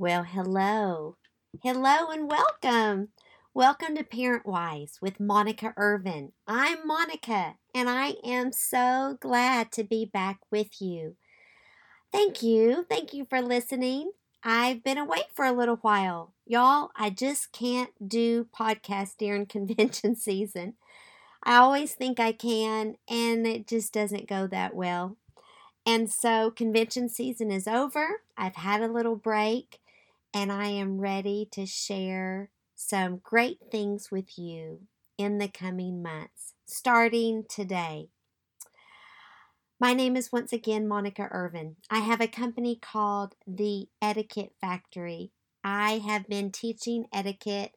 Well, hello. Hello and welcome. Welcome to Parent Wise with Monica Irvin. I'm Monica and I am so glad to be back with you. Thank you. Thank you for listening. I've been away for a little while. Y'all, I just can't do podcasts during convention season. I always think I can, and it just doesn't go that well. And so, convention season is over. I've had a little break and I am ready to share some great things with you in the coming months, starting today. My name is once again Monica Irvin. I have a company called The Etiquette Factory. I have been teaching etiquette,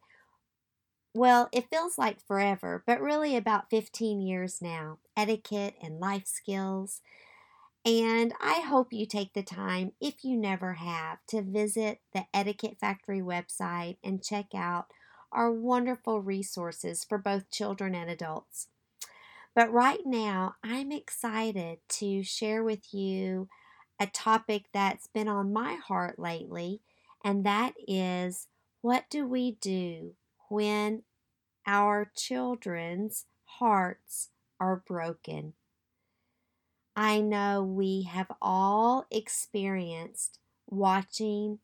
well, it feels like forever, but really about 15 years now. Etiquette and life skills and I hope you take the time, if you never have, to visit the Etiquette Factory website and check out our wonderful resources for both children and adults. But right now, I'm excited to share with you a topic that's been on my heart lately, and that is what do we do when our children's hearts are broken? I know we have all experienced watching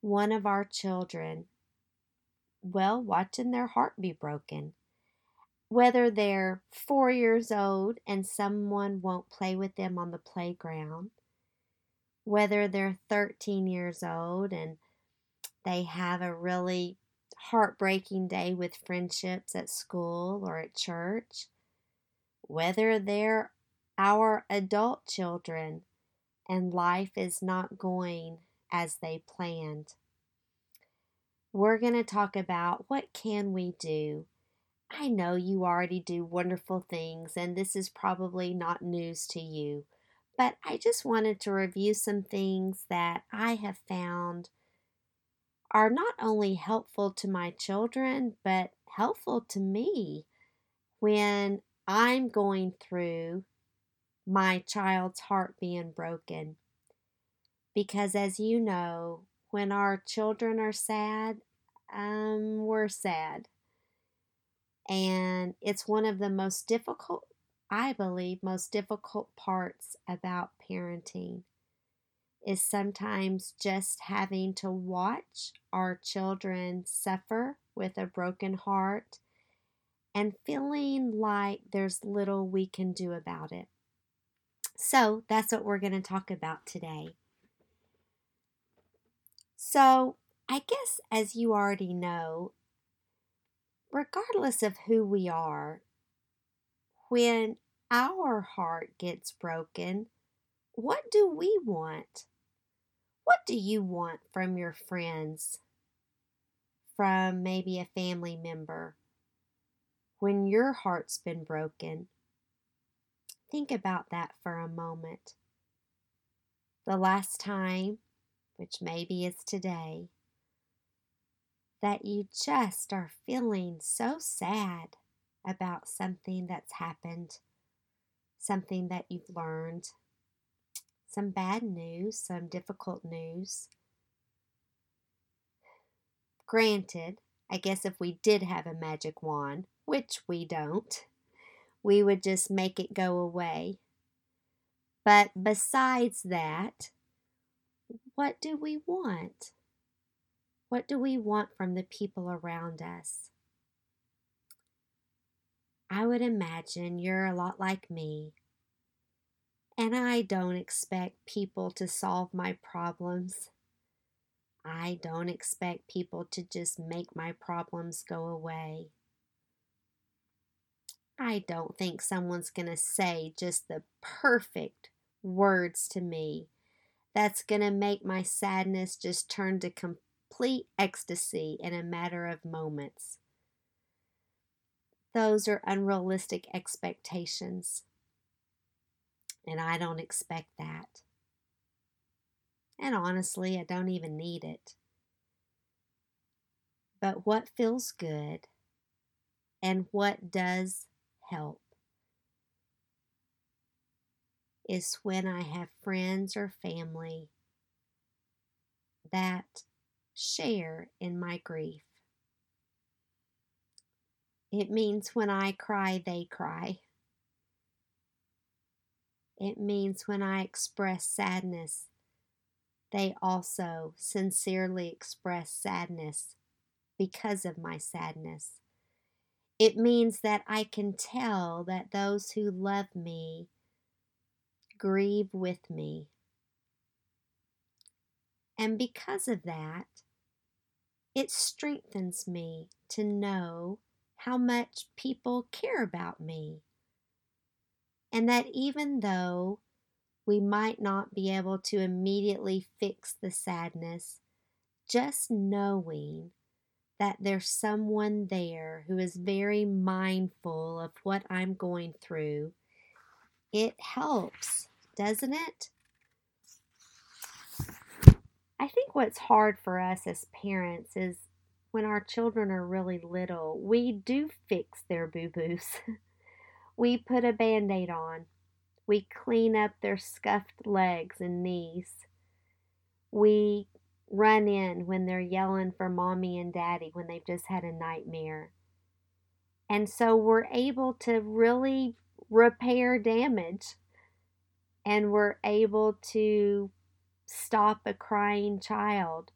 one of our children, well, watching their heart be broken. Whether they're four years old and someone won't play with them on the playground, whether they're 13 years old and they have a really heartbreaking day with friendships at school or at church, whether they're our adult children and life is not going as they planned. We're going to talk about what can we do. I know you already do wonderful things and this is probably not news to you, but I just wanted to review some things that I have found are not only helpful to my children, but helpful to me when I'm going through my child's heart being broken. Because as you know, when our children are sad, um, we're sad. And it's one of the most difficult, I believe, most difficult parts about parenting is sometimes just having to watch our children suffer with a broken heart and feeling like there's little we can do about it. So that's what we're going to talk about today. So, I guess as you already know, regardless of who we are, when our heart gets broken, what do we want? What do you want from your friends? From maybe a family member? When your heart's been broken? Think about that for a moment. The last time, which maybe is today, that you just are feeling so sad about something that's happened, something that you've learned, some bad news, some difficult news. Granted, I guess if we did have a magic wand, which we don't, we would just make it go away. But besides that, what do we want? What do we want from the people around us? I would imagine you're a lot like me. And I don't expect people to solve my problems. I don't expect people to just make my problems go away. I don't think someone's going to say just the perfect words to me that's going to make my sadness just turn to complete ecstasy in a matter of moments. Those are unrealistic expectations. And I don't expect that. And honestly, I don't even need it. But what feels good and what does help is when I have friends or family that share in my grief. It means when I cry, they cry. It means when I express sadness, they also sincerely express sadness because of my sadness. It means that I can tell that those who love me grieve with me. And because of that, it strengthens me to know how much people care about me. And that even though we might not be able to immediately fix the sadness, just knowing that there's someone there who is very mindful of what I'm going through, it helps, doesn't it? I think what's hard for us as parents is when our children are really little, we do fix their boo boos. we put a band aid on. We clean up their scuffed legs and knees. We run in when they're yelling for mommy and daddy when they've just had a nightmare. And so we're able to really repair damage and we're able to stop a crying child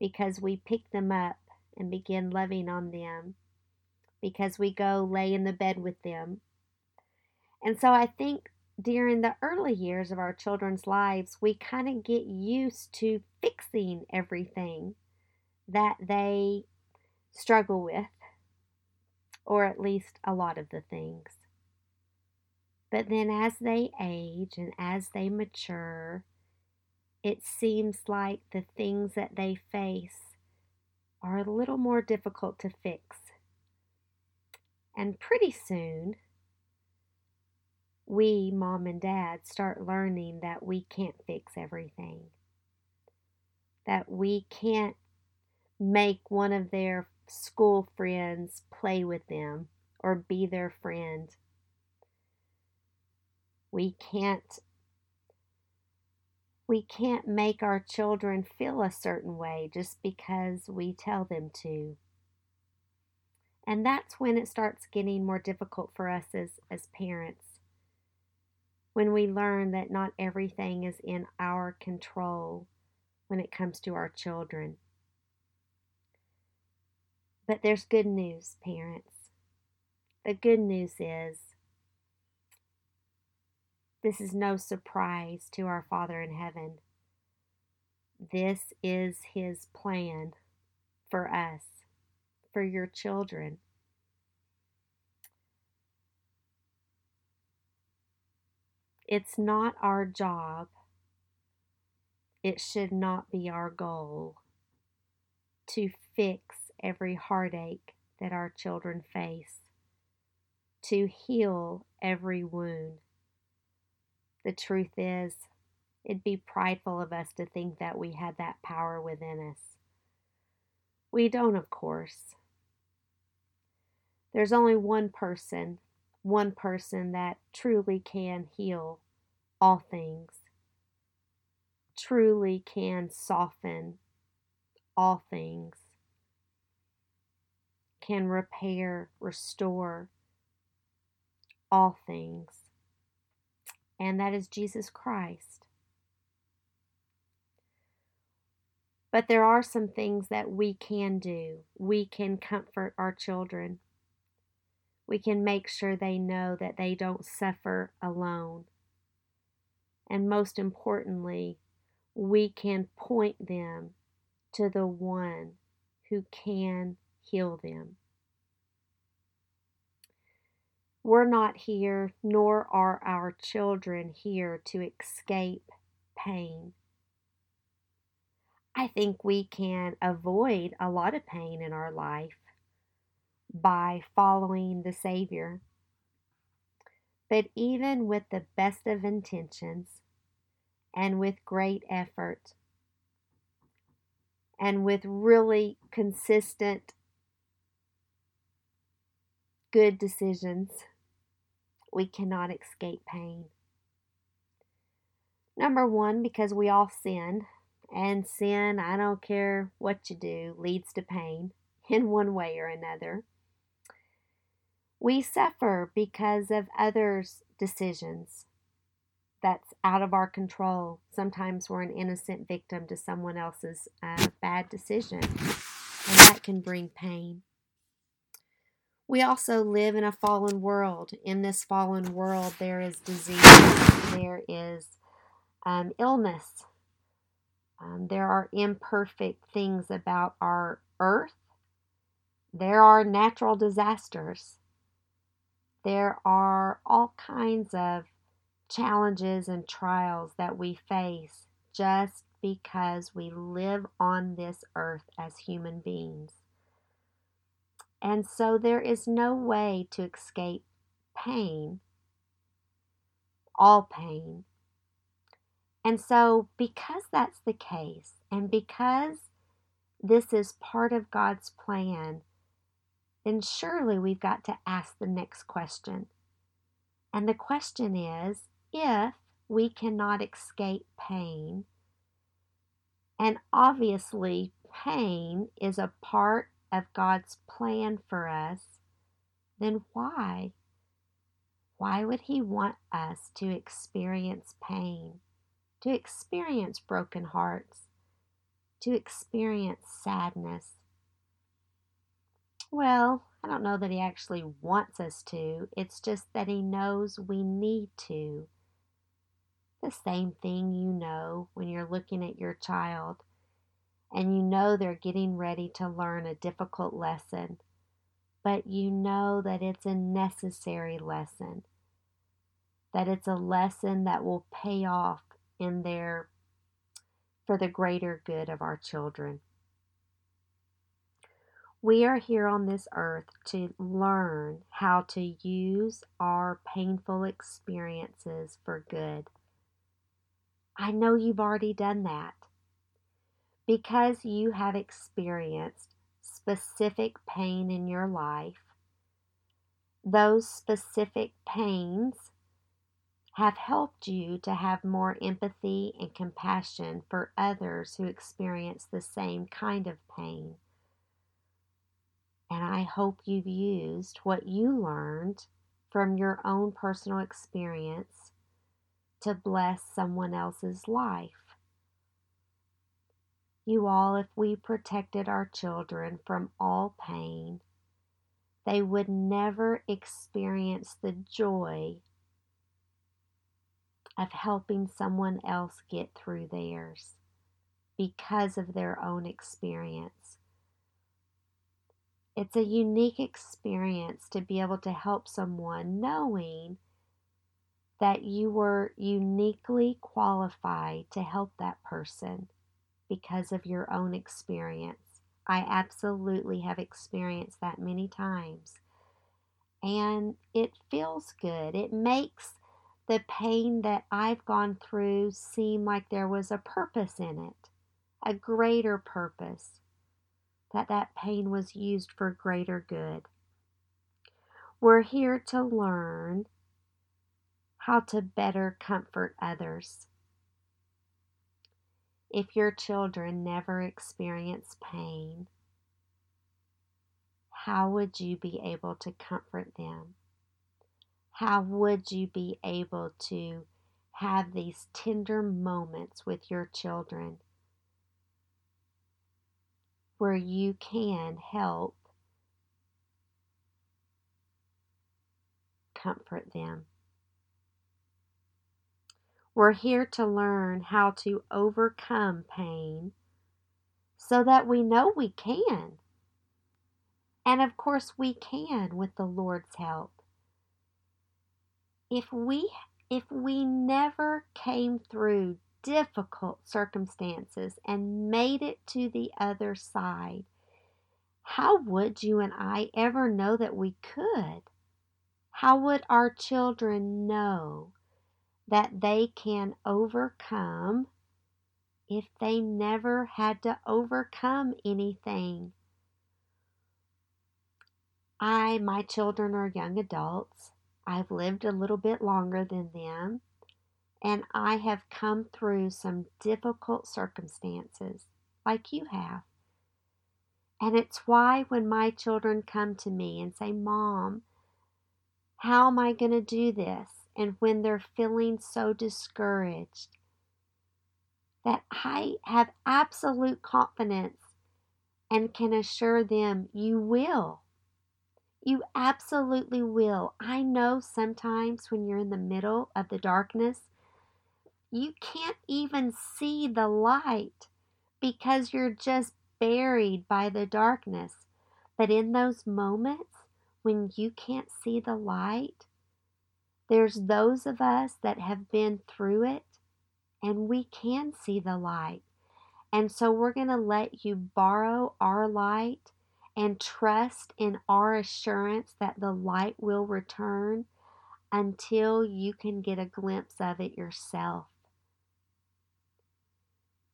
because we pick them up and begin loving on them because we go lay in the bed with them. And so I think during the early years of our children's lives, we kind of get used to fixing everything that they struggle with, or at least a lot of the things. But then as they age and as they mature, it seems like the things that they face are a little more difficult to fix. And pretty soon, we, mom and dad, start learning that we can't fix everything. That we can't make one of their school friends play with them or be their friend. We can't we can't make our children feel a certain way just because we tell them to. And that's when it starts getting more difficult for us as, as parents. When we learn that not everything is in our control when it comes to our children. But there's good news, parents. The good news is this is no surprise to our Father in heaven. This is His plan for us, for your children. It's not our job, it should not be our goal to fix every heartache that our children face, to heal every wound the truth is, it'd be prideful of us to think that we had that power within us. We don't, of course. There's only one person, one person that truly can heal all things, truly can soften all things, can repair, restore all things and that is Jesus Christ. But there are some things that we can do. We can comfort our children. We can make sure they know that they don't suffer alone. And most importantly, we can point them to the one who can heal them. We're not here, nor are our children here to escape pain. I think we can avoid a lot of pain in our life by following the Savior. But even with the best of intentions and with great effort and with really consistent good decisions, we cannot escape pain. Number one, because we all sin And sin, I don't care what you do, leads to pain in one way or another. We suffer because of others' decisions that's out of our control. Sometimes we're an innocent victim to someone else's uh, bad decision, and that can bring pain. We also live in a fallen world. In this fallen world, there is disease, there is um, illness, um, there are imperfect things about our earth, there are natural disasters, there are all kinds of challenges and trials that we face just because we live on this earth as human beings. And so there is no way to escape pain, all pain. And so, because that's the case, and because this is part of God's plan, then surely we've got to ask the next question. And the question is if we cannot escape pain, and obviously pain is a part of God's plan for us, then why? Why would He want us to experience pain, to experience broken hearts, to experience sadness? Well, I don't know that He actually wants us to. It's just that He knows we need to the same thing you know when you're looking at your child and you know they're getting ready to learn a difficult lesson, but you know that it's a necessary lesson, that it's a lesson that will pay off in their for the greater good of our children. We are here on this earth to learn how to use our painful experiences for good. I know you've already done that. Because you have experienced specific pain in your life, those specific pains have helped you to have more empathy and compassion for others who experience the same kind of pain. And I hope you've used what you learned from your own personal experience to bless someone else's life. You all, if we protected our children from all pain, they would never experience the joy of helping someone else get through theirs because of their own experience. It's a unique experience to be able to help someone knowing that you were uniquely qualified to help that person because of your own experience. I absolutely have experienced that many times. And it feels good. It makes the pain that I've gone through seem like there was a purpose in it, a greater purpose, that that pain was used for greater good. We're here to learn how to better comfort others. If your children never experience pain, how would you be able to comfort them? How would you be able to have these tender moments with your children where you can help comfort them? We're here to learn how to overcome pain so that we know we can. And of course, we can with the Lord's help. If we if we never came through difficult circumstances and made it to the other side, how would you and I ever know that we could? How would our children know that they can overcome if they never had to overcome anything. I, my children are young adults. I've lived a little bit longer than them. And I have come through some difficult circumstances like you have. And it's why when my children come to me and say, Mom, how am I going to do this? And when they're feeling so discouraged, that I have absolute confidence and can assure them you will. You absolutely will. I know sometimes when you're in the middle of the darkness, you can't even see the light because you're just buried by the darkness. But in those moments when you can't see the light, there's those of us that have been through it and we can see the light. And so we're going to let you borrow our light and trust in our assurance that the light will return until you can get a glimpse of it yourself.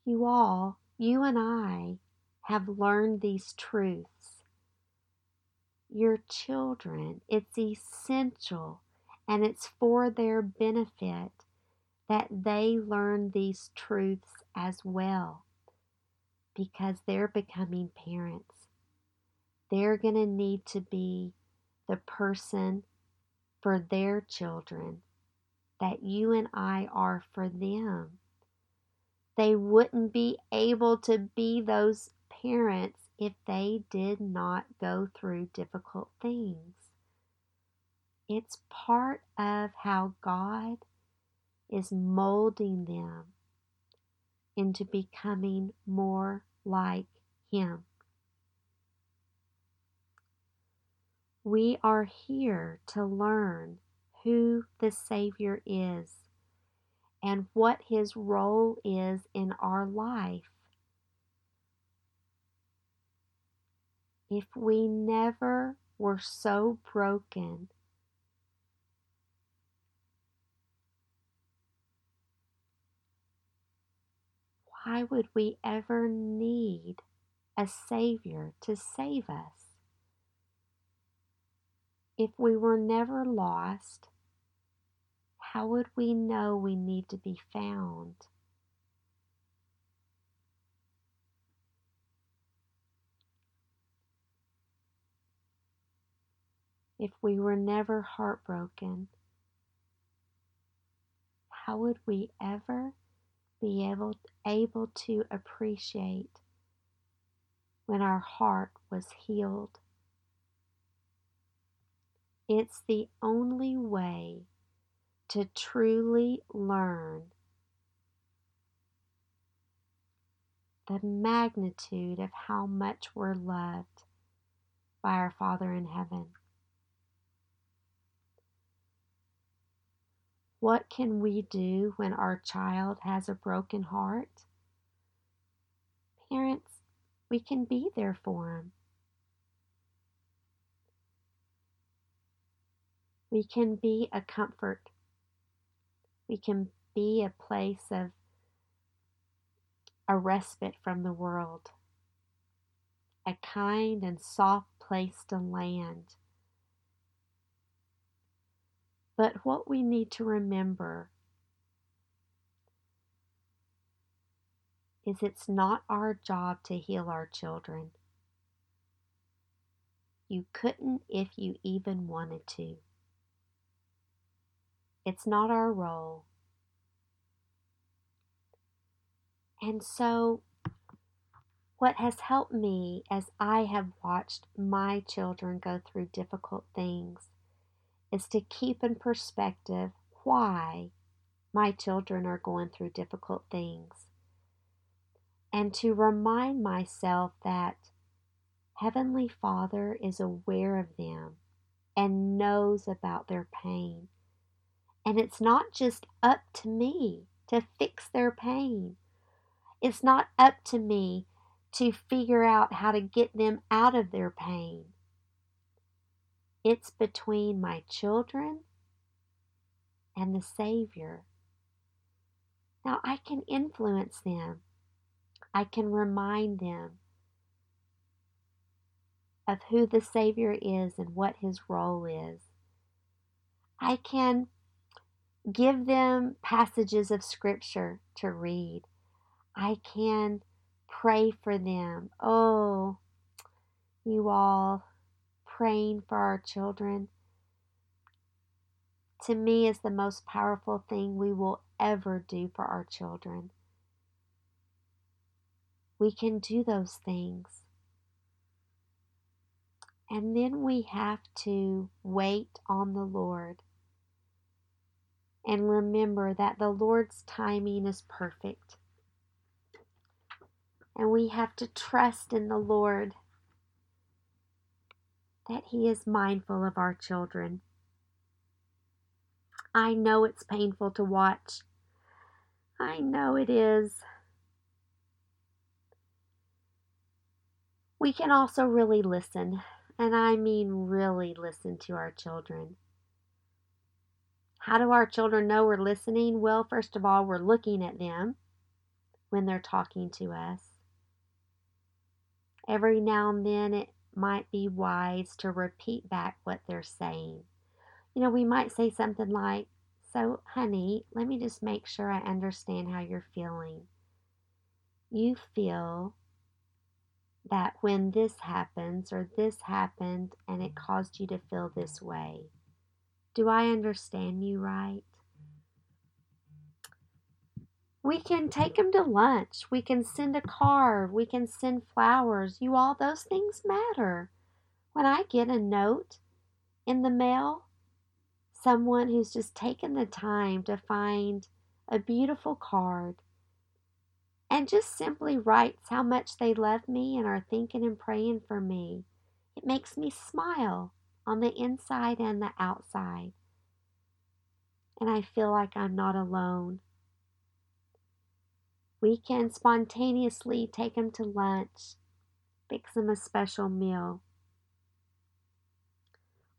You all, you and I, have learned these truths. Your children, it's essential and it's for their benefit that they learn these truths as well because they're becoming parents. They're going to need to be the person for their children that you and I are for them. They wouldn't be able to be those parents if they did not go through difficult things. It's part of how God is molding them into becoming more like Him. We are here to learn who the Savior is and what His role is in our life. If we never were so broken why would we ever need a Savior to save us? If we were never lost, how would we know we need to be found? If we were never heartbroken, how would we ever be able, able to appreciate when our heart was healed. It's the only way to truly learn the magnitude of how much we're loved by our Father in heaven. What can we do when our child has a broken heart? Parents, we can be there for them. We can be a comfort. We can be a place of a respite from the world, a kind and soft place to land but what we need to remember is it's not our job to heal our children. You couldn't if you even wanted to. It's not our role. And so, what has helped me as I have watched my children go through difficult things is to keep in perspective why my children are going through difficult things and to remind myself that Heavenly Father is aware of them and knows about their pain. And it's not just up to me to fix their pain. It's not up to me to figure out how to get them out of their pain. It's between my children and the Savior. Now I can influence them. I can remind them of who the Savior is and what his role is. I can give them passages of scripture to read. I can pray for them. Oh, you all praying for our children to me is the most powerful thing we will ever do for our children. We can do those things. And then we have to wait on the Lord and remember that the Lord's timing is perfect. And we have to trust in the Lord that He is mindful of our children. I know it's painful to watch. I know it is. We can also really listen, and I mean really listen to our children. How do our children know we're listening? Well, first of all, we're looking at them when they're talking to us. Every now and then, it might be wise to repeat back what they're saying. You know, we might say something like, So, honey, let me just make sure I understand how you're feeling. You feel that when this happens or this happened and it caused you to feel this way. Do I understand you right? We can take them to lunch. We can send a card. We can send flowers. You all, those things matter. When I get a note in the mail, someone who's just taken the time to find a beautiful card and just simply writes how much they love me and are thinking and praying for me, it makes me smile on the inside and the outside. And I feel like I'm not alone. We can spontaneously take them to lunch, fix them a special meal.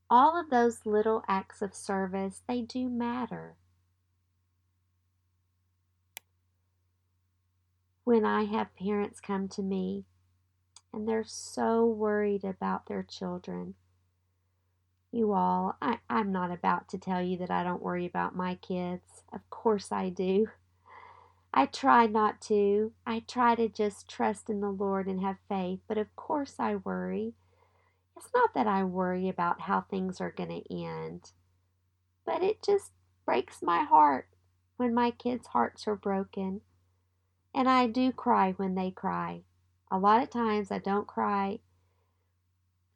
All of those little acts of service, they do matter. When I have parents come to me and they're so worried about their children, you all, I, I'm not about to tell you that I don't worry about my kids. Of course I do. I try not to. I try to just trust in the Lord and have faith, but of course I worry. It's not that I worry about how things are going to end, but it just breaks my heart when my kids' hearts are broken. And I do cry when they cry. A lot of times I don't cry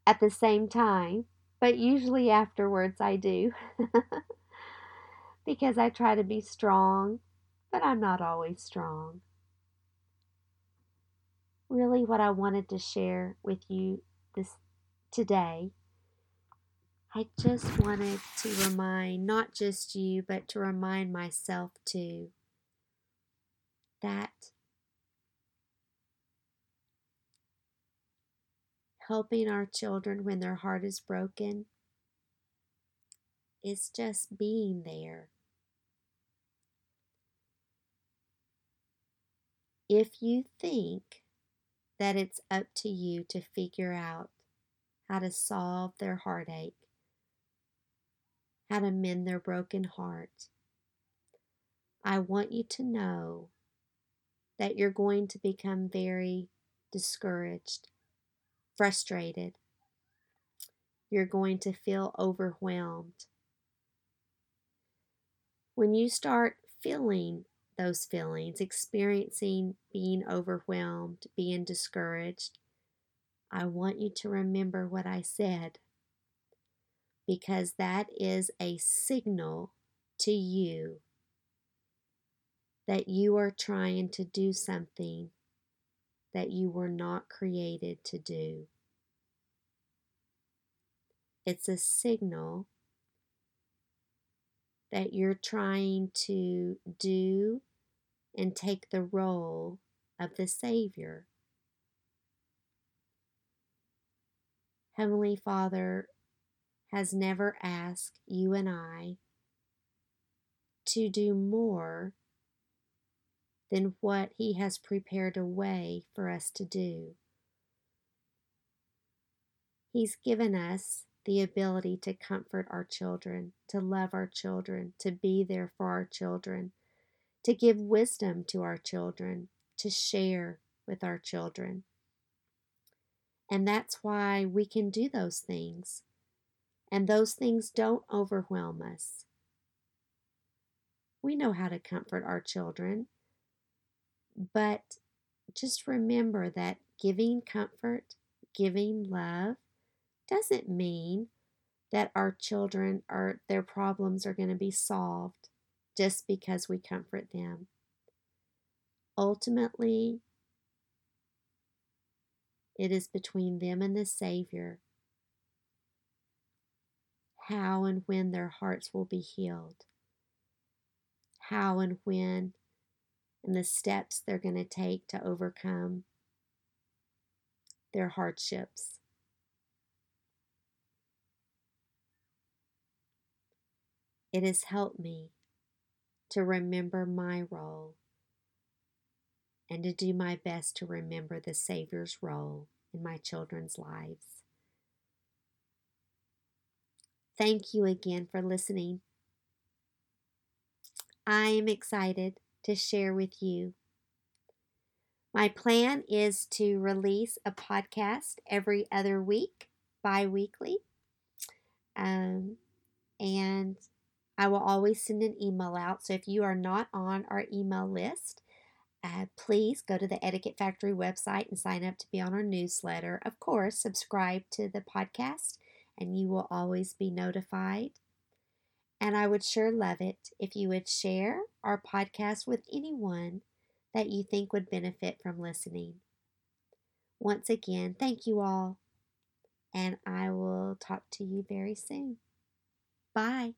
at the same time, but usually afterwards I do. because I try to be strong but I'm not always strong. Really, what I wanted to share with you this today, I just wanted to remind not just you, but to remind myself too that helping our children when their heart is broken. Is just being there. If you think that it's up to you to figure out how to solve their heartache, how to mend their broken heart, I want you to know that you're going to become very discouraged, frustrated. You're going to feel overwhelmed. When you start feeling those feelings, experiencing being overwhelmed, being discouraged, I want you to remember what I said because that is a signal to you that you are trying to do something that you were not created to do. It's a signal that you're trying to do and take the role of the Savior. Heavenly Father has never asked you and I to do more than what He has prepared a way for us to do. He's given us the ability to comfort our children, to love our children, to be there for our children, to give wisdom to our children, to share with our children. And that's why we can do those things. And those things don't overwhelm us. We know how to comfort our children. But just remember that giving comfort, giving love, doesn't mean that our children or their problems are going to be solved just because we comfort them. Ultimately, it is between them and the Savior how and when their hearts will be healed, how and when, and the steps they're going to take to overcome their hardships. It has helped me to remember my role and to do my best to remember the Savior's role in my children's lives. Thank you again for listening. I am excited to share with you. My plan is to release a podcast every other week, bi weekly. Um, and I will always send an email out. So if you are not on our email list, uh, please go to the Etiquette Factory website and sign up to be on our newsletter. Of course, subscribe to the podcast and you will always be notified. And I would sure love it if you would share our podcast with anyone that you think would benefit from listening. Once again, thank you all, and I will talk to you very soon. Bye.